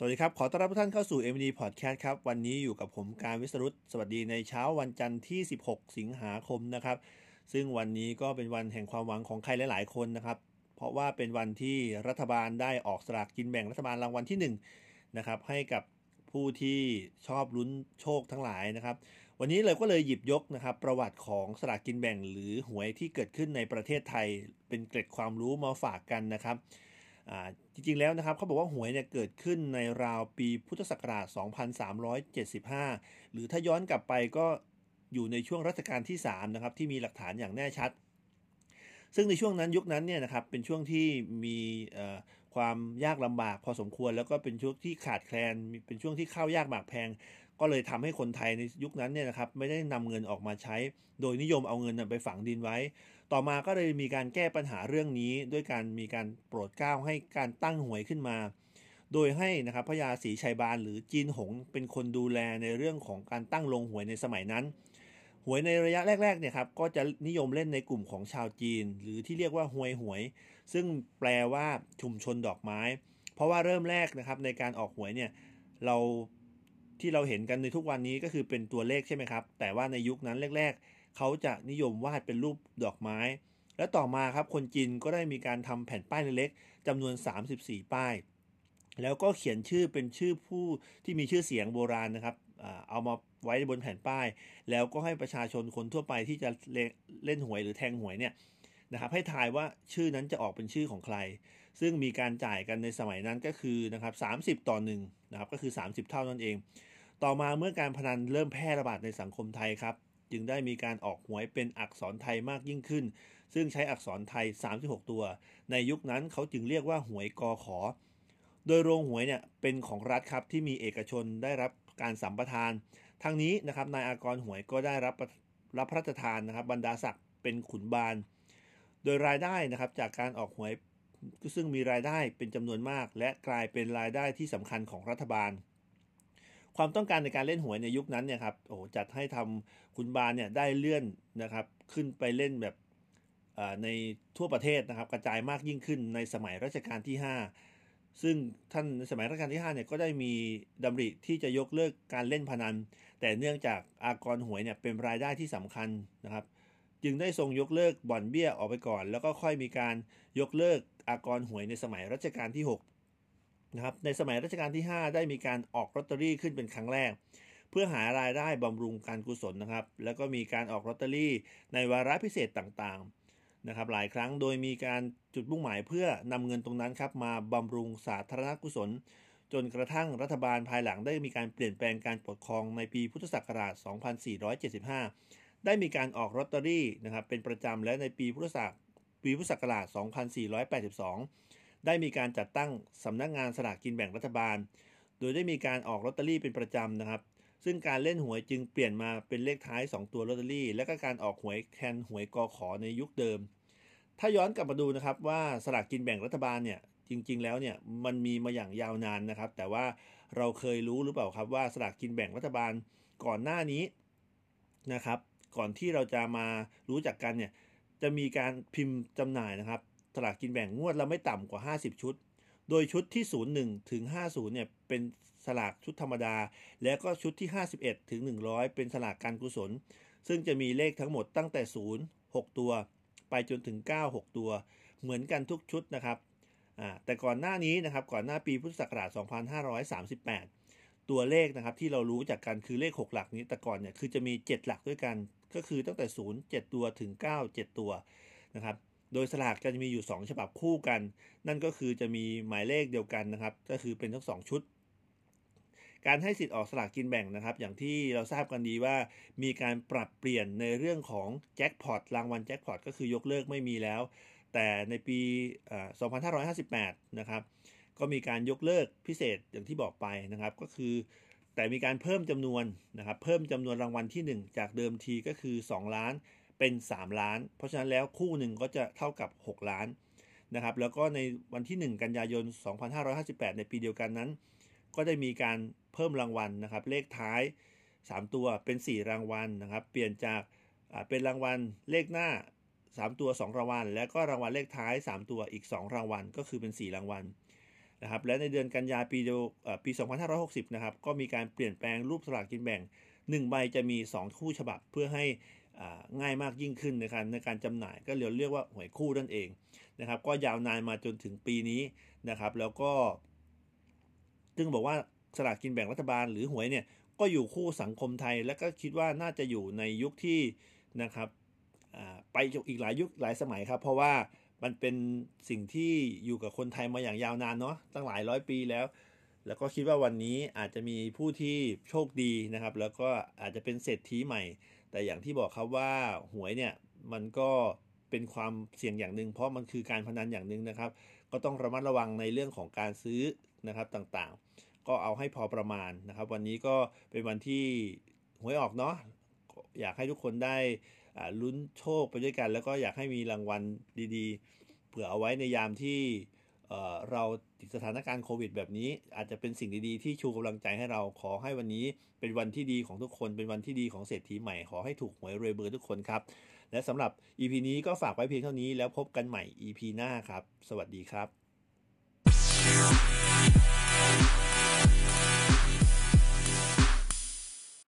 สวัสดีครับ ขอต้อนรับทุกท่านเข้าสู่ MD Podcast ครับ วันนี้อยู่กับผมการวิสรุตสวัสดีในเช้าวันจันทร์ที่ 16 สิงหาคมนะครับ ซึ่งวันนี้ก็เป็นวันแห่งความหวังของใครหลาย ๆ คนนะครับ เพราะว่าเป็นวันที่รัฐบาลได้ออกสลากกินแบ่งรัฐบาลรางวัลที่1นะครับให้กับผู้ที่ชอบลุ้นโชคทั้งหลายนะครับ วันนี้เราก็เลยหยิบยกนะครับ ประวัติของสลากกินแบ่งหรือหวยที่เกิดขึ้นในประเทศไทย เป็นเกร็ดความรู้มาฝากกันนะครับ จริงๆแล้วนะครับเขาบอกว่าหวยเนี่ยเกิดขึ้นในราวปีพุทธศักราช 2375 หรือถ้าย้อนกลับไปก็อยู่ในช่วงรัชกาลที่3นะครับที่มีหลักฐานอย่างแน่ชัด ซึ่งในช่วงนั้นยุคนั้นเนี่ยนะครับเป็นช่วงที่มีความยากลำบากพอสมควร แล้วก็เป็นช่วงที่ขาดแคลนเป็นช่วงที่ข้าวยากหมากแพง ก็เลยทำให้คนไทยในยุคนั้นเนี่ยนะครับไม่ได้นำเงินออกมาใช้ โดยนิยมเอาเงินไปฝังดินไว้ ต่อมาก็เลยมีการแก้ปัญหาเรื่องนี้ด้วยการมีการโปรดเกล้าให้การตั้งหวยขึ้นมา โดยให้นะครับพระยาศรีชัยบาลหรือจีนหงเป็นคนดูแลในเรื่องของการตั้งลงหวยในสมัยนั้น หวยในระยะแรกๆเนี่ยครับก็จะนิยมเล่นในกลุ่มของชาวจีน หรือที่เรียกว่าหวยหวย ซึ่งแปลว่าชุมชนดอกไม้ เพราะว่าเริ่มแรกนะครับในการออกหวยเนี่ยเราที่เราเห็นกันในทุกวันนี้ก็คือเป็นตัวเลขใช่ไหมครับ แต่ว่าในยุคนั้นแรกเขาจะนิยมวาดเป็นรูปดอกไม้ และต่อมาครับคนจีนก็ได้มีการทำแผ่นป้ายเล็กๆจำนวน 34 ป้าย แล้วก็เขียนชื่อเป็นชื่อผู้ที่มีชื่อเสียงโบราณนะครับเอามาไว้บนแผ่นป้าย แล้วก็ให้ประชาชนคนทั่วไปที่จะเล่นหวยหรือแทงหวยเนี่ยนะครับให้ทายว่าชื่อนั้นจะออกเป็นชื่อของใคร ซึ่งมีการจ่ายกันในสมัยนั้นก็คือนะครับ30 ต่อ1นะครับก็คือ 30 เท่านั่นเอง ต่อมาเมื่อการพนันเริ่มแพร่ระบาดในสังคมไทยครับ จึงได้มีการออกหวยเป็นอักษรไทยมากยิ่งขึ้น ซึ่งใช้อักษรไทย 36 ตัว ในยุคนั้นเขาจึงเรียกว่าหวยกอขอ โดยโรงหวยเนี่ยเป็นของรัฐครับที่มีเอกชนได้รับการสัมปทาน ทั้งนี้นะครับนายอากรหวยก็ได้รับรับพระราชทานนะครับบรรดาศักดิ์เป็นขุนบาลโดยรายได้นะครับจากการออกหวยซึ่งมีรายได้เป็นจำนวนมาก และกลายเป็นรายได้ที่สำคัญของรัฐบาล ความต้องการในการเล่นหวยในยุคนั้นเนี่ยครับโอ้จัดให้ทำคุณบาลเนี่ยได้เลื่อนนะครับ ขึ้นไปเล่นแบบในทั่วประเทศนะครับ กระจายมากยิ่งขึ้นในสมัยรัชกาลที่ 5 ซึ่งท่านในสมัยรัชกาลที่5เนี่ยก็ได้มีดำริที่จะยกเลิกการเล่นพนัน แต่เนื่องจากอากรหวยเนี่ยเป็นรายได้ที่สำคัญนะครับ จึงได้ทรงยกเลิกบ่อนเบี้ยออกไปก่อน แล้วก็ค่อยมีการยกเลิกอากรหวยในสมัยรัชกาลที่ 6 นะครับในสมัยรัชกาลที่ 5 ได้มีการออกลอตเตอรี่ขึ้นเป็นครั้งแรก เพื่อหารายได้บำรุงการกุศลนะครับ แล้วก็มีการออกลอตเตอรี่ในวาระพิเศษต่างๆนะครับหลายครั้งโดยมีการจุดมุ่งหมายเพื่อนำเงินตรงนั้นครับมาบำรุงสาธารณกุศล จนกระทั่งรัฐบาลภายหลังได้มีการเปลี่ยนแปลงการปกครองในปีพุทธศักราช 2475 ได้มีการออกลอตเตอรี่นะครับเป็นประจำและในปีพุทธศักราช 2482 ได้มีการจัดตั้งสำนักงานสลากกินแบ่งรัฐบาล โดยได้มีการออกลอตเตอรี่เป็นประจำนะครับ ซึ่งการเล่นหวยจึงเปลี่ยนมาเป็นเลขท้าย 2 ตัวลอตเตอรี่ และก็การออกหวยแทนหวยกอขอในยุคเดิม ถ้าย้อนกลับมาดูนะครับว่าสลากกินแบ่งรัฐบาลเนี่ยจริง ๆ แล้วเนี่ยมันมีมาอย่างยาวนานนะครับ แต่ว่าเราเคยรู้หรือเปล่าครับว่าสลากกินแบ่งรัฐบาลก่อนหน้านี้นะครับ ก่อนที่เราจะมารู้จักกันเนี่ยจะมีการพิมพ์จำหน่ายนะครับ ลากกินแบ่งงวดละไม่ต่ำกว่า 50 ชุด โดยชุดที่ 01 ถึง 50 เนี่ยเป็นสลากชุดธรรมดา แล้วก็ชุดที่ 51 ถึง 100 เป็นสลากการกุศล ซึ่งจะมีเลขทั้งหมดตั้งแต่ 0 6 ตัว ไปจนถึง 9 6 ตัว เหมือนกันทุกชุดนะครับแต่ก่อนหน้านี้นะครับก่อนหน้าปีพุทธศักราช 2538 ตัวเลขนะครับที่เรารู้จากกันคือเลข 6 หลักนี้แต่ก่อนเนี่ยคือจะมี 7 หลักด้วยกัน ก็คือตั้งแต่ 0 7 ตัวถึง 9 7 ตัวนะครับ โดยสลากจะมีอยู่ 2 ฉบับคู่กัน นั่นก็คือจะมีหมายเลขเดียวกันนะครับ ก็คือเป็นทั้ง 2 ชุด การให้สิทธิ์ออกสลากกินแบ่งนะครับ อย่างที่เราทราบกันดีว่า มีการปรับเปลี่ยนในเรื่องของแจ็คพอตรางวัลแจ็คพอตก็คือยกเลิกไม่มีแล้ว แต่ในปี 2558 นะครับ ก็มีการยกเลิกพิเศษอย่างที่บอกไปนะครับ ก็คือ แต่มีการเพิ่มจำนวนนะครับ เพิ่มจำนวนรางวัลที่ 1 จากเดิมทีก็คือ 2 ล้าน เป็น 3 ล้าน เพราะฉะนั้นแล้วคู่หนึ่งก็จะเท่ากับ 6 ล้านนะครับ แล้วก็ในวันที่ 1 กันยายน 2558 ในปีเดียวกันนั้น ก็ได้มีการเพิ่มรางวัลนะครับ เลขท้าย 3 ตัวเป็น 4 รางวัลนะครับ เปลี่ยนจากเป็นรางวัลเลขหน้า 3 ตัว 2 รางวัล แล้วก็รางวัลเลขท้าย 3 ตัวอีก 2 รางวัล ก็คือเป็น 4 รางวัลนะครับ และในเดือนกันยาปีเดียวเอ่อปี 2560 นะครับ ก็มีการเปลี่ยนแปลงรูปสลากกินแบ่ง 1 ใบจะมี 2 คู่ฉบับเพื่อให้ ง่ายมากยิ่งขึ้นในการในการจำหน่ายก็เรียกเรียกว่าหวยคู่นั่นเองนะครับก็ยาวนานมาจนถึงปีนี้นะครับ แล้วก็ซึ่งบอกว่าสลากกินแบ่งรัฐบาลหรือหวยเนี่ยก็อยู่คู่สังคมไทย และก็คิดว่าน่าจะอยู่ในยุคที่นะครับไปอีกหลายยุคหลายสมัยครับ เพราะว่ามันเป็นสิ่งที่อยู่กับคนไทยมาอย่างยาวนานเนาะตั้งหลายร้อยปีแล้ว แล้วก็คิดว่าวันนี้อาจจะมีผู้ที่โชคดีนะครับ แล้วก็อาจจะเป็นเศรษฐีใหม่ แต่อย่างที่บอกครับว่าหวยเนี่ยมันก็เป็นความเสี่ยงอย่างหนึ่งเพราะมันคือการพนันอย่างหนึ่งนะครับ ก็ต้องระมัดระวังในเรื่องของการซื้อนะครับต่างๆ ก็เอาให้พอประมาณนะครับ วันนี้ก็เป็นวันที่หวยออกเนาะอยากให้ทุกคนได้ลุ้นโชคไปด้วยกัน แล้วก็อยากให้มีรางวัลดีๆ เผื่อเอาไว้ในยามที่ เราติดสถานการณ์โควิดแบบนี้ อาจจะเป็นสิ่งดีๆ ที่ชูกำลังใจให้เราขอให้วันนี้เป็นวันที่ดีของทุกคน เป็นวันที่ดีของเศรษฐีใหม่ขอให้ถูกหวยรวยเบอร์ทุกคนครับ และสำหรับ EP นี้ก็ฝากไว้เพียงเท่านี้แล้วพบกันใหม่ EP หน้าครับ สวัสดีครับ